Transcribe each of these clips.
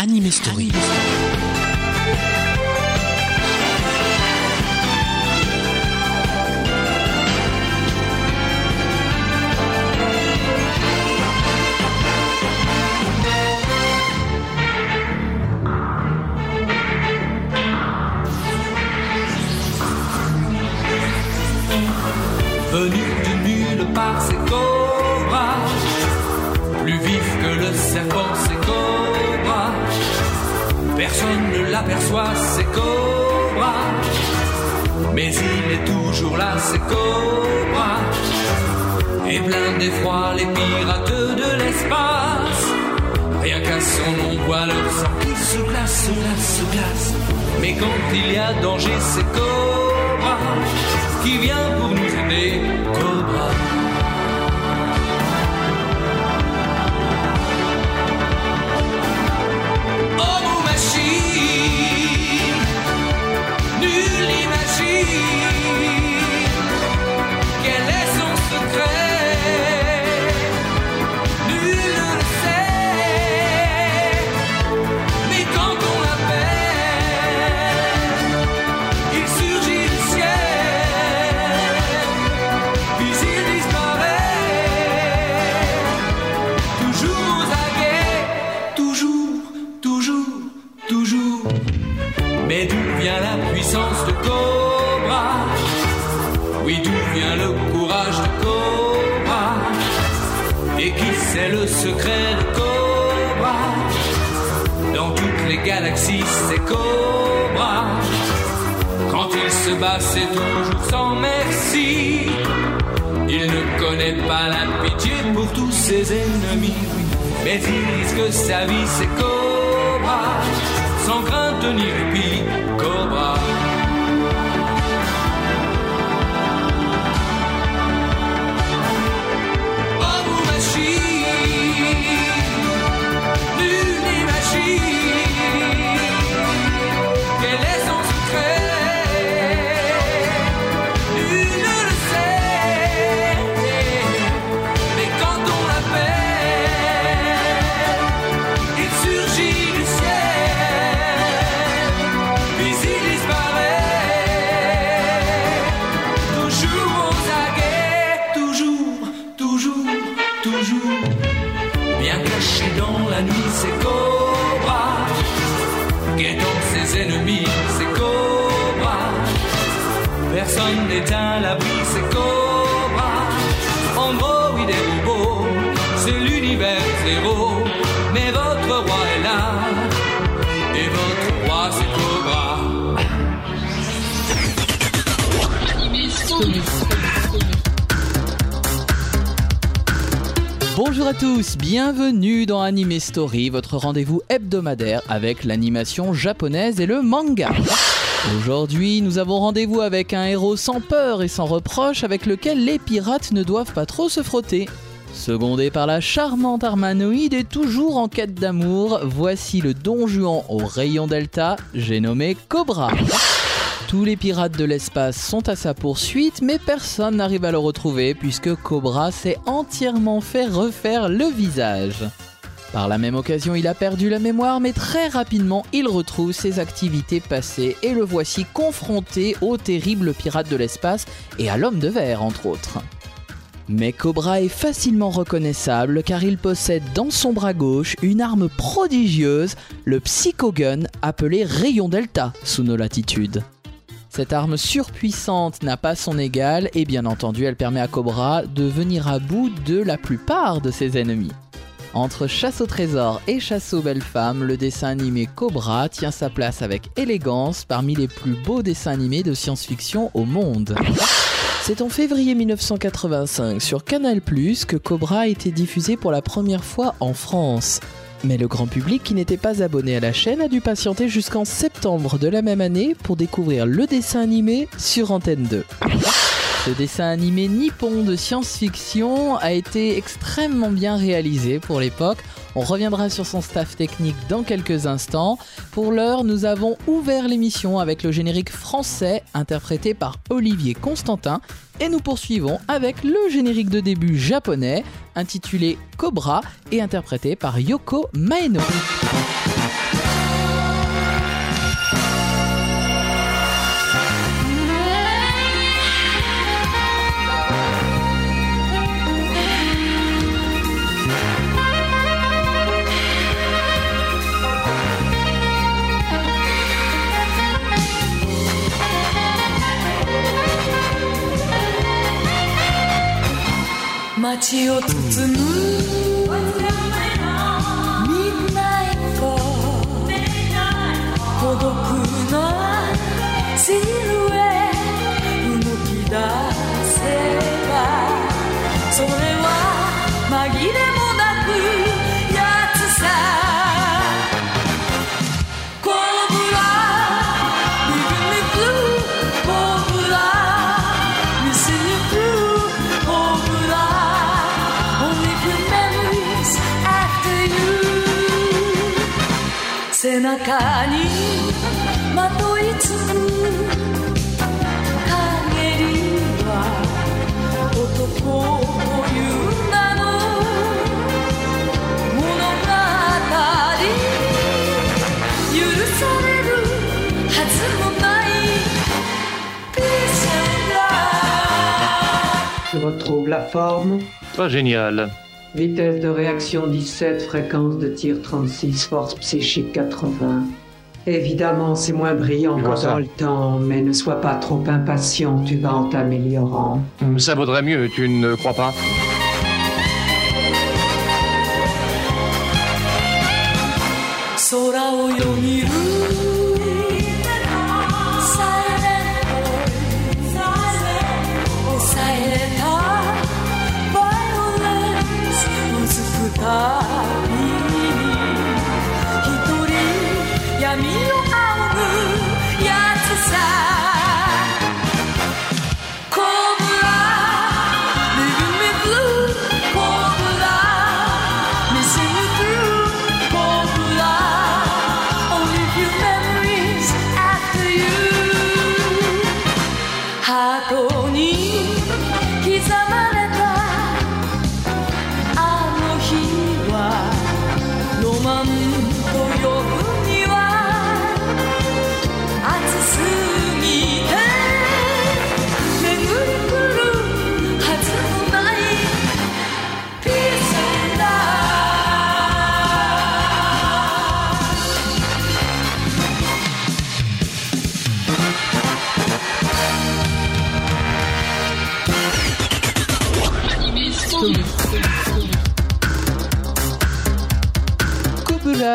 Anime Story. Venu de nulle part, c'est Cobra. Plus vif que le serpent. Personne ne l'aperçoit, c'est Cobra. Mais il est toujours là, c'est Cobra. Et plein d'effroi, les pirates de l'espace. Rien qu'à son nom, voit leur sang qui se glace, se glace, se glace. Mais quand il y a danger, c'est Cobra qui vient pour nous aider. Cobra. see. Bienvenue dans Anime Story, votre rendez-vous hebdomadaire avec l'animation japonaise et le manga. Aujourd'hui, nous avons rendez-vous avec un héros sans peur et sans reproche avec lequel les pirates ne doivent pas trop se frotter. Secondé par la charmante Armanoïde et toujours en quête d'amour, voici le Don Juan au rayon delta, j'ai nommé Cobra. Tous les pirates de l'espace sont à sa poursuite, mais personne n'arrive à le retrouver puisque Cobra s'est entièrement fait refaire le visage. Par la même occasion, il a perdu la mémoire, mais très rapidement, il retrouve ses activités passées et le voici confronté aux terribles pirates de l'espace et à l'homme de verre, entre autres. Mais Cobra est facilement reconnaissable car il possède dans son bras gauche une arme prodigieuse, le Psychogun appelé Rayon Delta sous nos latitudes. Cette arme surpuissante n'a pas son égal et bien entendu elle permet à Cobra de venir à bout de la plupart de ses ennemis. Entre chasse au trésor et chasse aux belles femmes, le dessin animé Cobra tient sa place avec élégance parmi les plus beaux dessins animés de science-fiction au monde. C'est en février 1985 sur Canal ⁇ que Cobra a été diffusé pour la première fois en France. Mais le grand public qui n'était pas abonné à la chaîne a dû patienter jusqu'en septembre de la même année pour découvrir le dessin animé sur Antenne 2. Ce dessin animé nippon de science-fiction a été extrêmement bien réalisé pour l'époque. On reviendra sur son staff technique dans quelques instants. Pour l'heure, nous avons ouvert l'émission avec le générique français interprété par Olivier Constantin et nous poursuivons avec le générique de début japonais intitulé Cobra et interprété par Yoko Maeno. 街を包む retrouve la forme. Pas génial. Vitesse de réaction 17, fréquence de tir 36, force psychique 80. Évidemment, c'est moins brillant ça. dans le temps, mais ne sois pas trop impatient, tu vas en t'améliorant. Ça vaudrait mieux, tu ne crois pas「空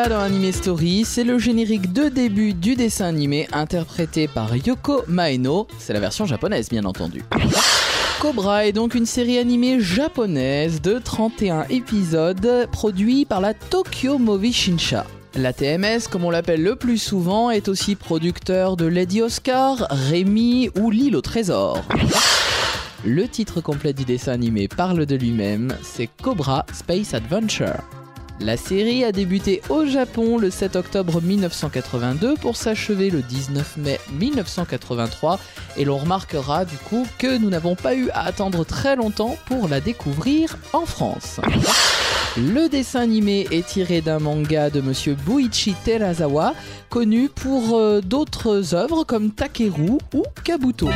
Dans Anime Story, c'est le générique de début du dessin animé interprété par Yoko Maeno, c'est la version japonaise bien entendu. Cobra est donc une série animée japonaise de 31 épisodes produit par la Tokyo Movie Shinsha. La TMS, comme on l'appelle le plus souvent, est aussi producteur de Lady Oscar, Rémi ou L'île au trésor. Le titre complet du dessin animé parle de lui-même, c'est Cobra Space Adventure. La série a débuté au Japon le 7 octobre 1982 pour s'achever le 19 mai 1983 et l'on remarquera du coup que nous n'avons pas eu à attendre très longtemps pour la découvrir en France. Le dessin animé est tiré d'un manga de monsieur Buichi Terazawa, connu pour euh, d'autres œuvres comme Takeru ou Kabuto.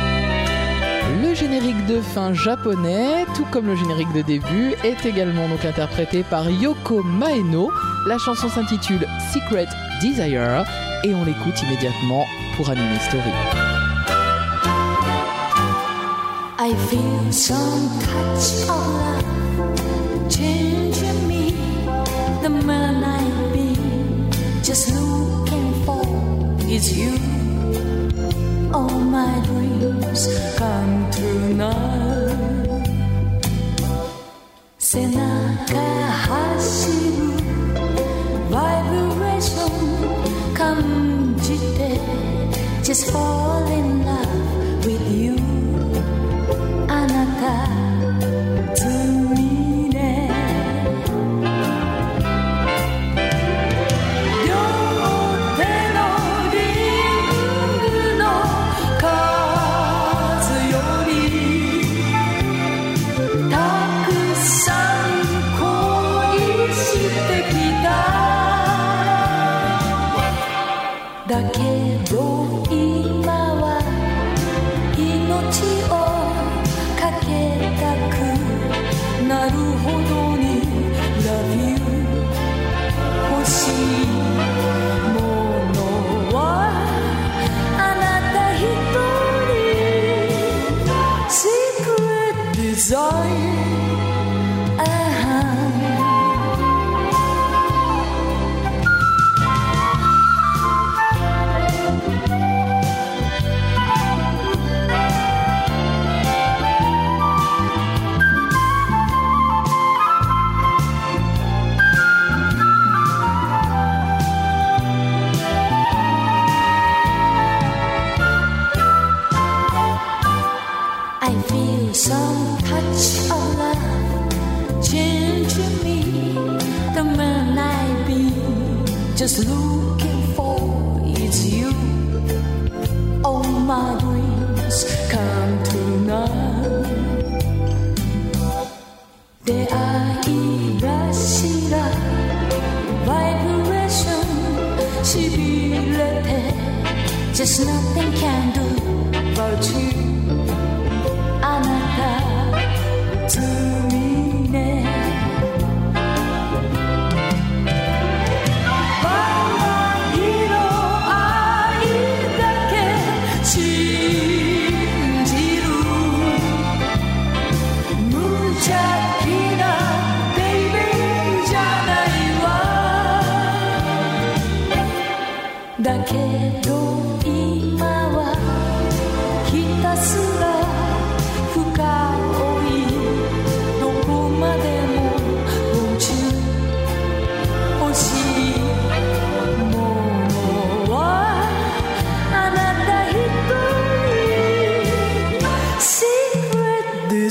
Générique de fin japonais, tout comme le générique de début, est également donc interprété par Yoko Maeno. La chanson s'intitule Secret Desire et on l'écoute immédiatement pour Anime Story. I feel some touch love me. The man I've been just looking for is you. All my dreams come true now. 背中走るバイブレーション感じて Just fall in love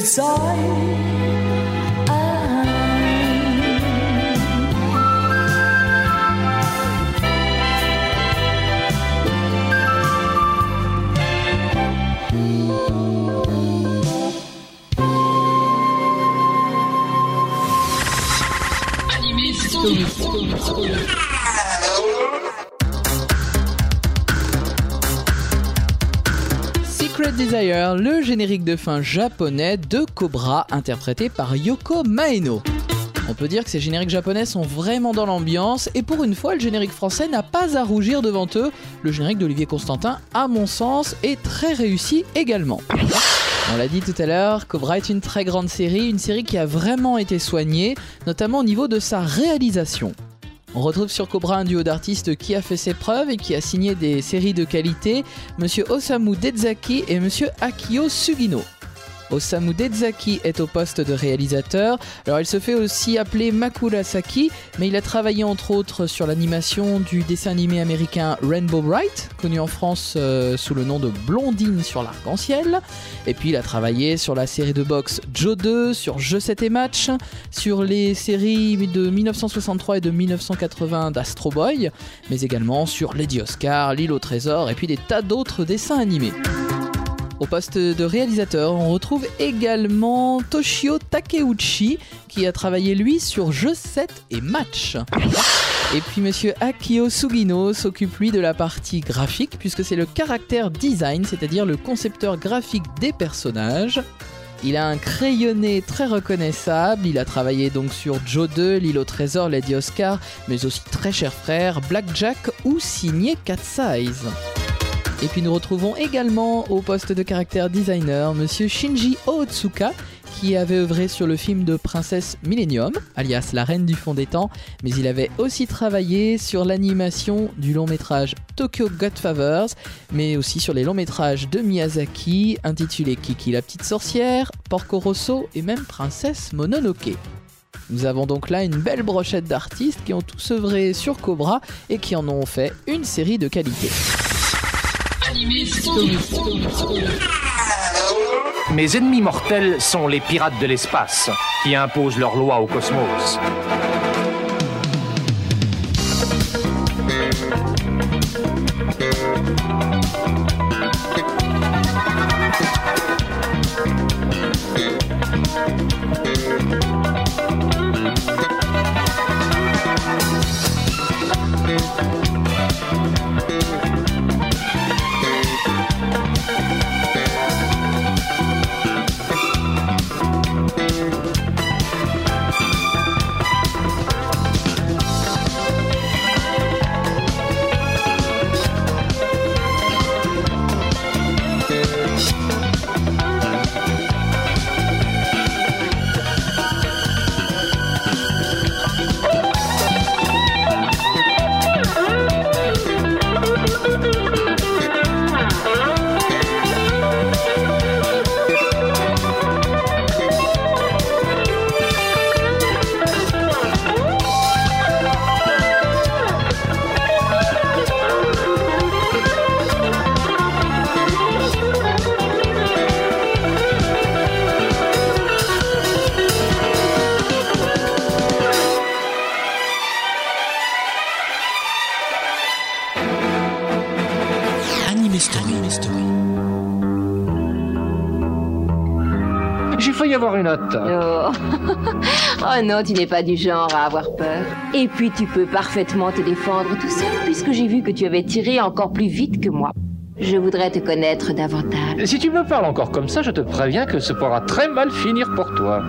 Secret desire「Secret Desire, le générique de fin japonais de Cobra interprété par Yoko Maeno. On peut dire que ces génériques japonais sont vraiment dans l'ambiance et pour une fois le générique français n'a pas à rougir devant eux. Le générique d'Olivier Constantin, à mon sens, est très réussi également. On l'a dit tout à l'heure, Cobra est une très grande série, une série qui a vraiment été soignée, notamment au niveau de sa réalisation. On retrouve sur Cobra un duo d'artistes qui a fait ses preuves et qui a signé des séries de qualité, Monsieur Osamu Dezaki et Monsieur Akio Sugino. Osamu Dezaki est au poste de réalisateur. Alors il se fait aussi appeler Makura Saki, mais il a travaillé entre autres sur l'animation du dessin animé américain Rainbow Bright, connu en France euh, sous le nom de Blondine sur l'arc-en-ciel. Et puis il a travaillé sur la série de boxe Joe 2, sur Jeux 7 et Match, sur les séries de 1963 et de 1980 d'Astro Boy, mais également sur Lady Oscar, L'île au trésor et puis des tas d'autres dessins animés. Au poste de réalisateur, on retrouve également Toshio Takeuchi qui a travaillé lui sur Jeux 7 et Match. Et puis monsieur Akio Sugino s'occupe lui de la partie graphique puisque c'est le caractère design, c'est-à-dire le concepteur graphique des personnages. Il a un crayonné très reconnaissable, il a travaillé donc sur Joe 2, L'île au trésor, Lady Oscar, mais aussi Très cher frère, Blackjack ou signé Cat Size. Et puis nous retrouvons également au poste de caractère designer Monsieur Shinji Otsuka qui avait œuvré sur le film de Princesse Millennium, alias La Reine du Fond des Temps, mais il avait aussi travaillé sur l'animation du long métrage Tokyo Godfathers, mais aussi sur les longs métrages de Miyazaki intitulés Kiki la petite sorcière, Porco Rosso et même Princesse Mononoke. Nous avons donc là une belle brochette d'artistes qui ont tous œuvré sur Cobra et qui en ont fait une série de qualité. Mes ennemis mortels sont les pirates de l'espace, qui imposent leurs lois au cosmos. Non, tu n'es pas du genre à avoir peur. Et puis tu peux parfaitement te défendre tout seul puisque j'ai vu que tu avais tiré encore plus vite que moi. Je voudrais te connaître davantage. Si tu me parles encore comme ça, je te préviens que ce pourra très mal finir pour toi.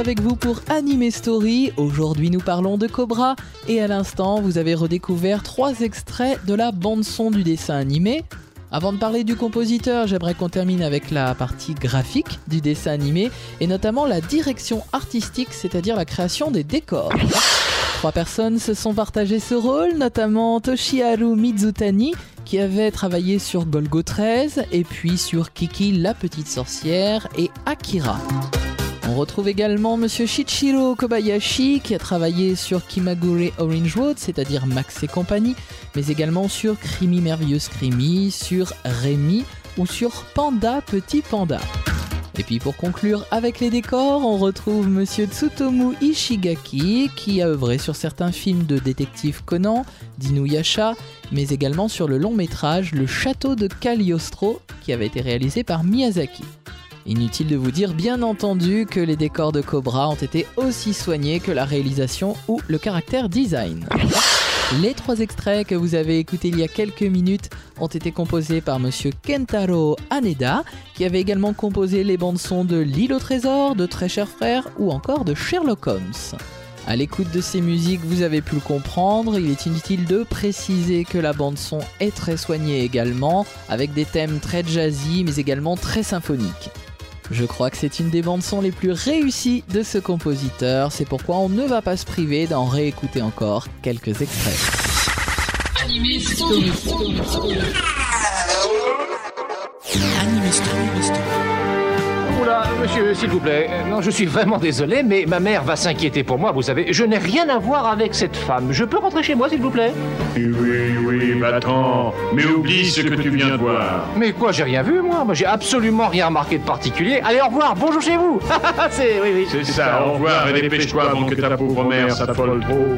Avec vous pour Anime Story. Aujourd'hui, nous parlons de Cobra et à l'instant, vous avez redécouvert trois extraits de la bande-son du dessin animé. Avant de parler du compositeur, j'aimerais qu'on termine avec la partie graphique du dessin animé et notamment la direction artistique, c'est-à-dire la création des décors. Trois personnes se sont partagées ce rôle, notamment Toshiharu Mizutani, qui avait travaillé sur Golgo 13 et puis sur Kiki la petite sorcière et Akira. On retrouve également Monsieur Shichiro Kobayashi qui a travaillé sur Kimagure Orange Road, c'est-à-dire Max et compagnie, mais également sur Crimi Merveilleuse Crimi, sur Rémi ou sur Panda Petit Panda. Et puis pour conclure avec les décors, on retrouve Monsieur Tsutomu Ishigaki qui a œuvré sur certains films de détective Conan, d'Inuyasha, mais également sur le long métrage Le Château de Cagliostro qui avait été réalisé par Miyazaki. Inutile de vous dire bien entendu que les décors de Cobra ont été aussi soignés que la réalisation ou le caractère design. Les trois extraits que vous avez écoutés il y a quelques minutes ont été composés par monsieur Kentaro Haneda, qui avait également composé les bandes son de L'île au trésor, de Très cher frère ou encore de Sherlock Holmes. À l'écoute de ces musiques, vous avez pu le comprendre, il est inutile de préciser que la bande son est très soignée également, avec des thèmes très jazzy mais également très symphoniques. Je crois que c'est une des bandes son les plus réussies de ce compositeur, c'est pourquoi on ne va pas se priver d'en réécouter encore quelques extraits. Monsieur, s'il vous plaît. Euh, Non, je suis vraiment désolé, mais ma mère va s'inquiéter pour moi, vous savez. Je n'ai rien à voir avec cette femme. Je peux rentrer chez moi, s'il vous plaît? Oui, oui, va-t'en. Mais oublie ce que tu viens de voir. Mais quoi, j'ai rien vu, moi? Moi, j'ai absolument rien remarqué de particulier. Allez, au revoir, bonjour chez vous C'est, oui, oui. C'est ça, au revoir et dépêche-toi avant que ta pauvre mère s'affole trop.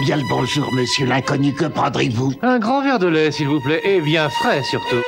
Bien le bonjour, monsieur l'inconnu, que prendrez-vous? Un grand verre de lait, s'il vous plaît, et bien frais surtout.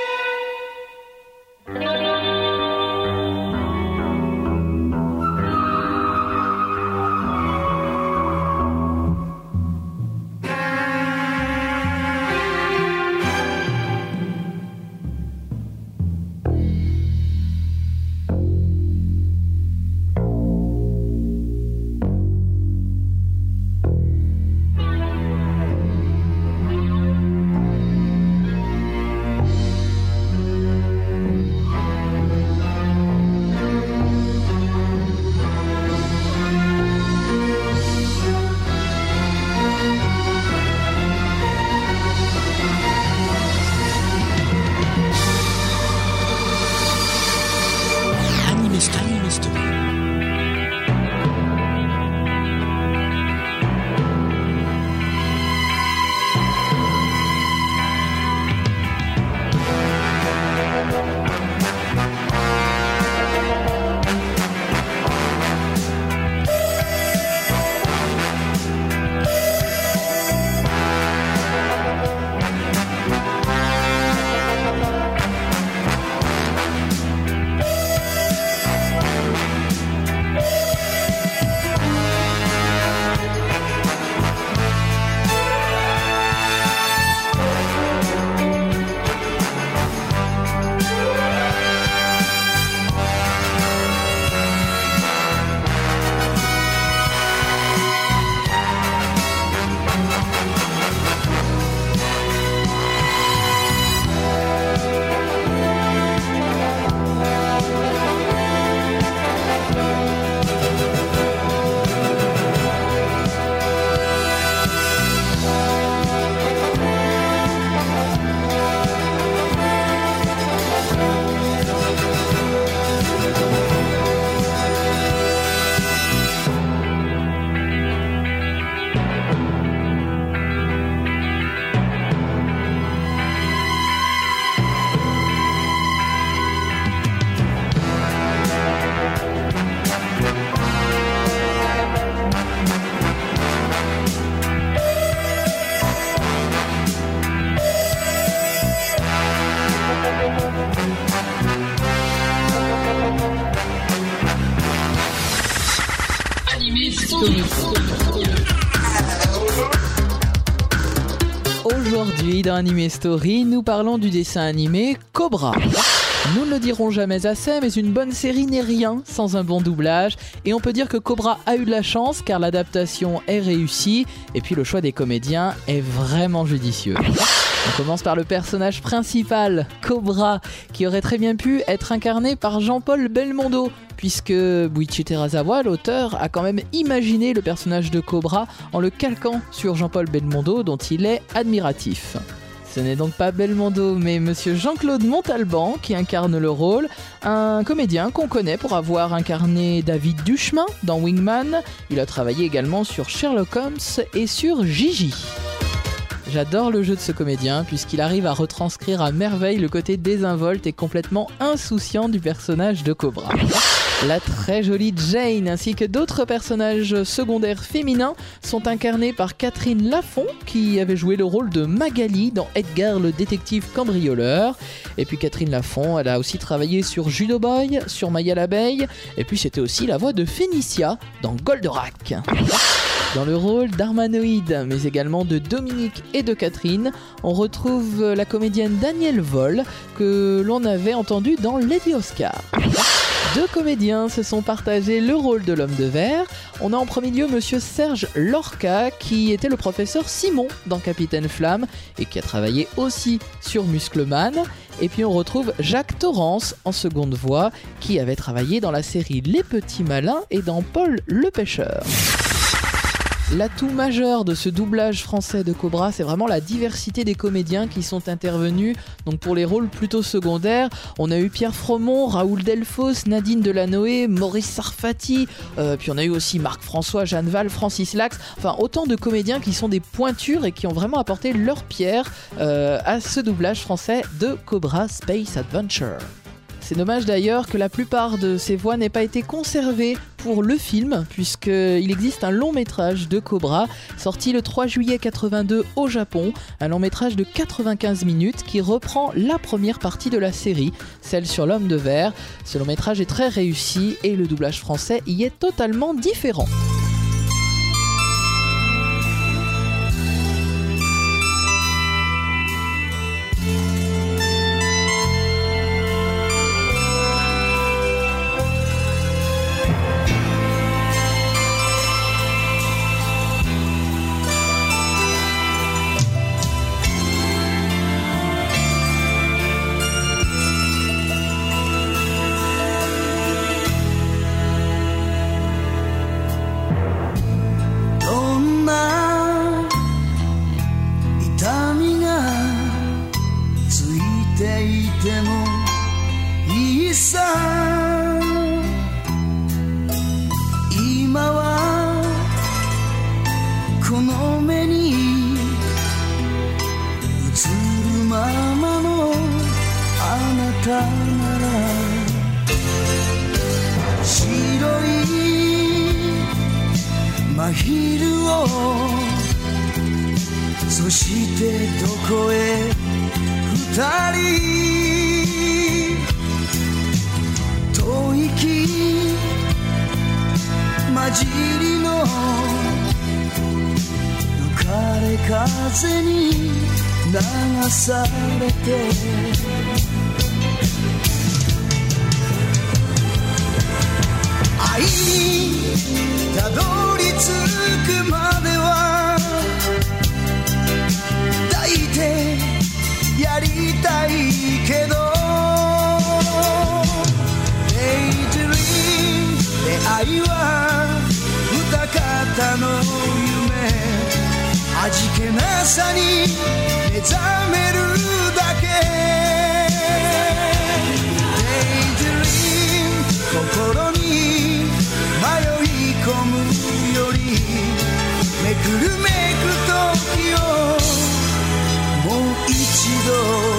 Nous parlons du dessin animé Cobra. Nous ne le dirons jamais assez, mais une bonne série n'est rien sans un bon doublage. Et on peut dire que Cobra a eu de la chance car l'adaptation est réussie et puis le choix des comédiens est vraiment judicieux. On commence par le personnage principal, Cobra, qui aurait très bien pu être incarné par Jean-Paul Belmondo, puisque Buichi Terasawa, l'auteur, a quand même imaginé le personnage de Cobra en le calquant sur Jean-Paul Belmondo, dont il est admiratif. Ce n'est donc pas Belmondo, mais monsieur Jean-Claude Montalban qui incarne le rôle, un comédien qu'on connaît pour avoir incarné David Duchemin dans Wingman. Il a travaillé également sur Sherlock Holmes et sur Gigi. J'adore le jeu de ce comédien puisqu'il arrive à retranscrire à merveille le côté désinvolte et complètement insouciant du personnage de Cobra. La très jolie Jane ainsi que d'autres personnages secondaires féminins sont incarnés par Catherine Lafont qui avait joué le rôle de Magali dans Edgar le détective cambrioleur. Et puis Catherine Lafont, elle a aussi travaillé sur Judo Boy, sur Maya l'abeille et puis c'était aussi la voix de Phénicia dans Goldorak. Dans le rôle d'Armanoïde, mais également de Dominique et de Catherine, on retrouve la comédienne Danielle Vol, que l'on avait entendue dans Lady Oscar. Deux comédiens se sont partagés le rôle de l'homme de verre. On a en premier lieu monsieur Serge Lorca, qui était le professeur Simon dans Capitaine Flamme et qui a travaillé aussi sur Muscleman. Et puis on retrouve Jacques Torrance en seconde voix, qui avait travaillé dans la série Les Petits Malins et dans Paul le Pêcheur. L'atout majeur de ce doublage français de Cobra, c'est vraiment la diversité des comédiens qui sont intervenus. Donc pour les rôles plutôt secondaires, on a eu Pierre Fromont, Raoul Delfos, Nadine Delanoë, Maurice Sarfati, euh, puis on a eu aussi Marc François, Jeanne Val, Francis Lax. Enfin autant de comédiens qui sont des pointures et qui ont vraiment apporté leur pierre euh, à ce doublage français de Cobra Space Adventure. C'est dommage d'ailleurs que la plupart de ces voix n'aient pas été conservées pour le film, puisqu'il existe un long métrage de Cobra, sorti le 3 juillet 82 au Japon, un long métrage de 95 minutes qui reprend la première partie de la série, celle sur l'homme de verre. Ce long métrage est très réussi et le doublage français y est totalement différent. 風に流されて。愛にたどり着くまでは抱いてやりたいけど。Daydream 出会いは二方の夢味気なさに目覚めるだけ。Daydream 心に迷い込むよりめくるめく時をもう一度。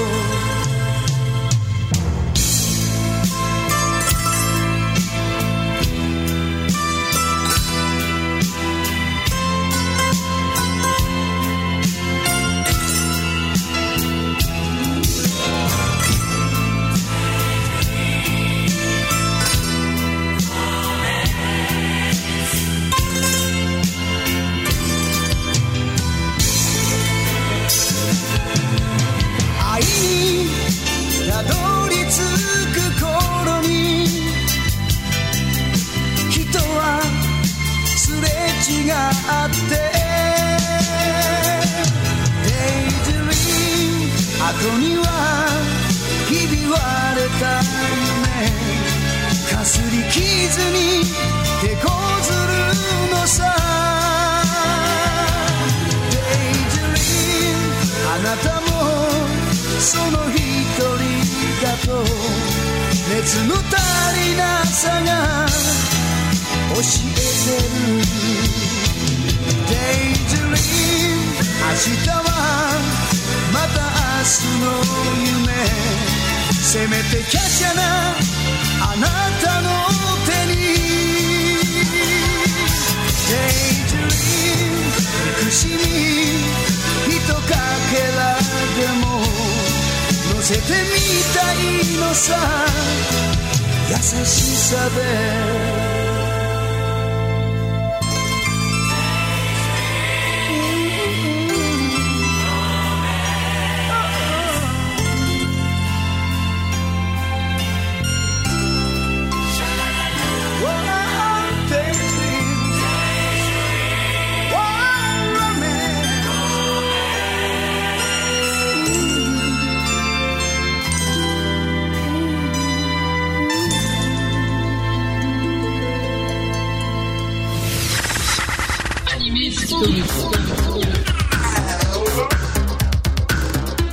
優しさで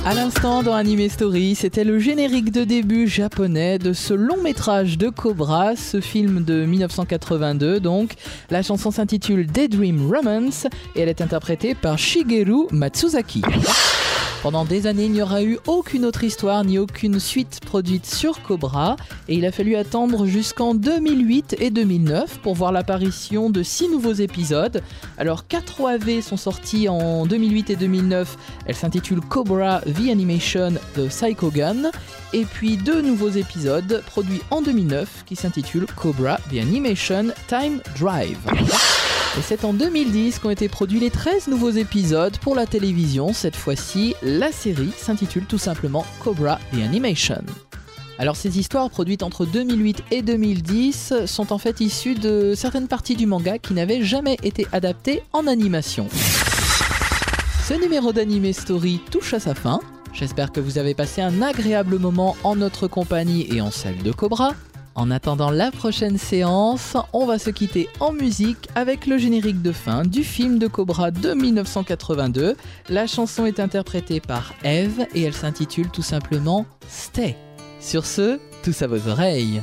À l'instant dans Anime Story, c'était le générique de début japonais de ce long métrage de Cobra, ce film de 1982 donc. La chanson s'intitule Daydream Romance et elle est interprétée par Shigeru Matsuzaki. Pendant des années, il n'y aura eu aucune autre histoire ni aucune suite produite sur Cobra et il a fallu attendre jusqu'en 2008 et 2009 pour voir l'apparition de six nouveaux épisodes. Alors 4 OAV sont sortis en 2008 et 2009, elles s'intitulent Cobra The Animation The Psycho Gun et puis deux nouveaux épisodes produits en 2009 qui s'intitulent Cobra The Animation Time Drive. Et c'est en 2010 qu'ont été produits les 13 nouveaux épisodes pour la télévision. Cette fois-ci, la série s'intitule tout simplement Cobra The Animation. Alors ces histoires produites entre 2008 et 2010 sont en fait issues de certaines parties du manga qui n'avaient jamais été adaptées en animation. Ce numéro d'Anime Story touche à sa fin. J'espère que vous avez passé un agréable moment en notre compagnie et en celle de Cobra. En attendant la prochaine séance, on va se quitter en musique avec le générique de fin du film de Cobra de 1982. La chanson est interprétée par Eve et elle s'intitule tout simplement Stay. Sur ce, tous à vos oreilles.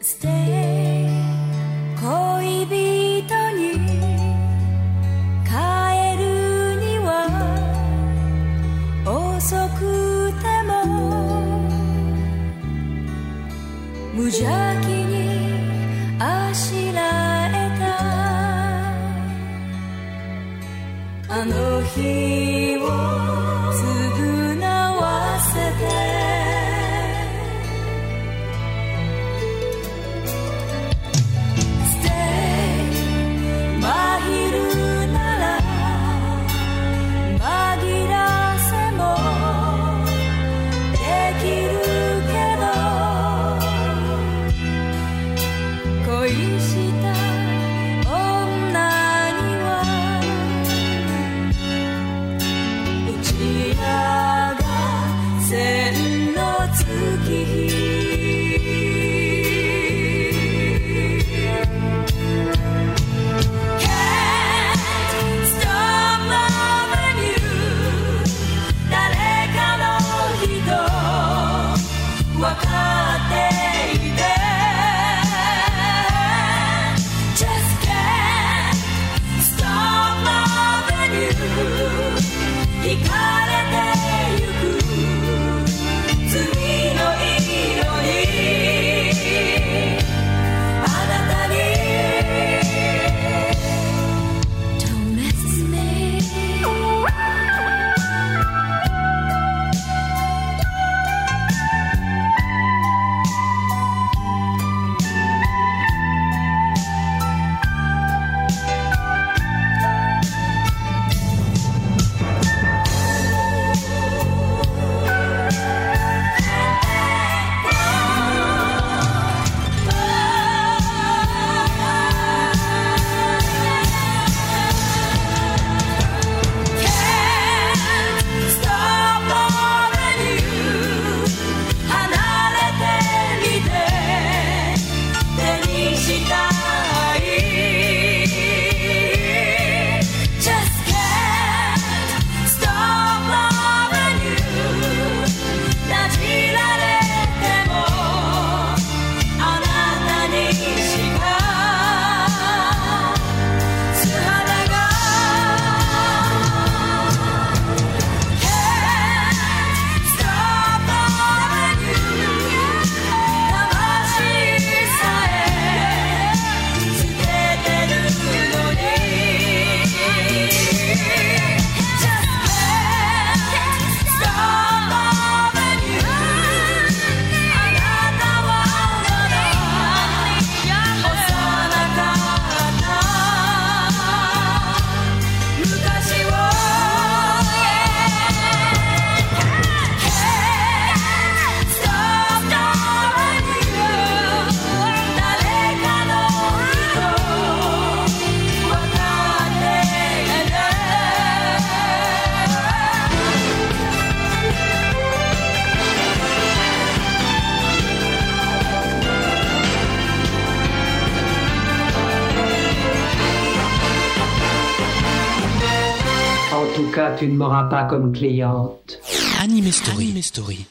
Stay 無邪気にあしらえた。あの日を m'auras pas comme cliente. Anime Story. Anime Story.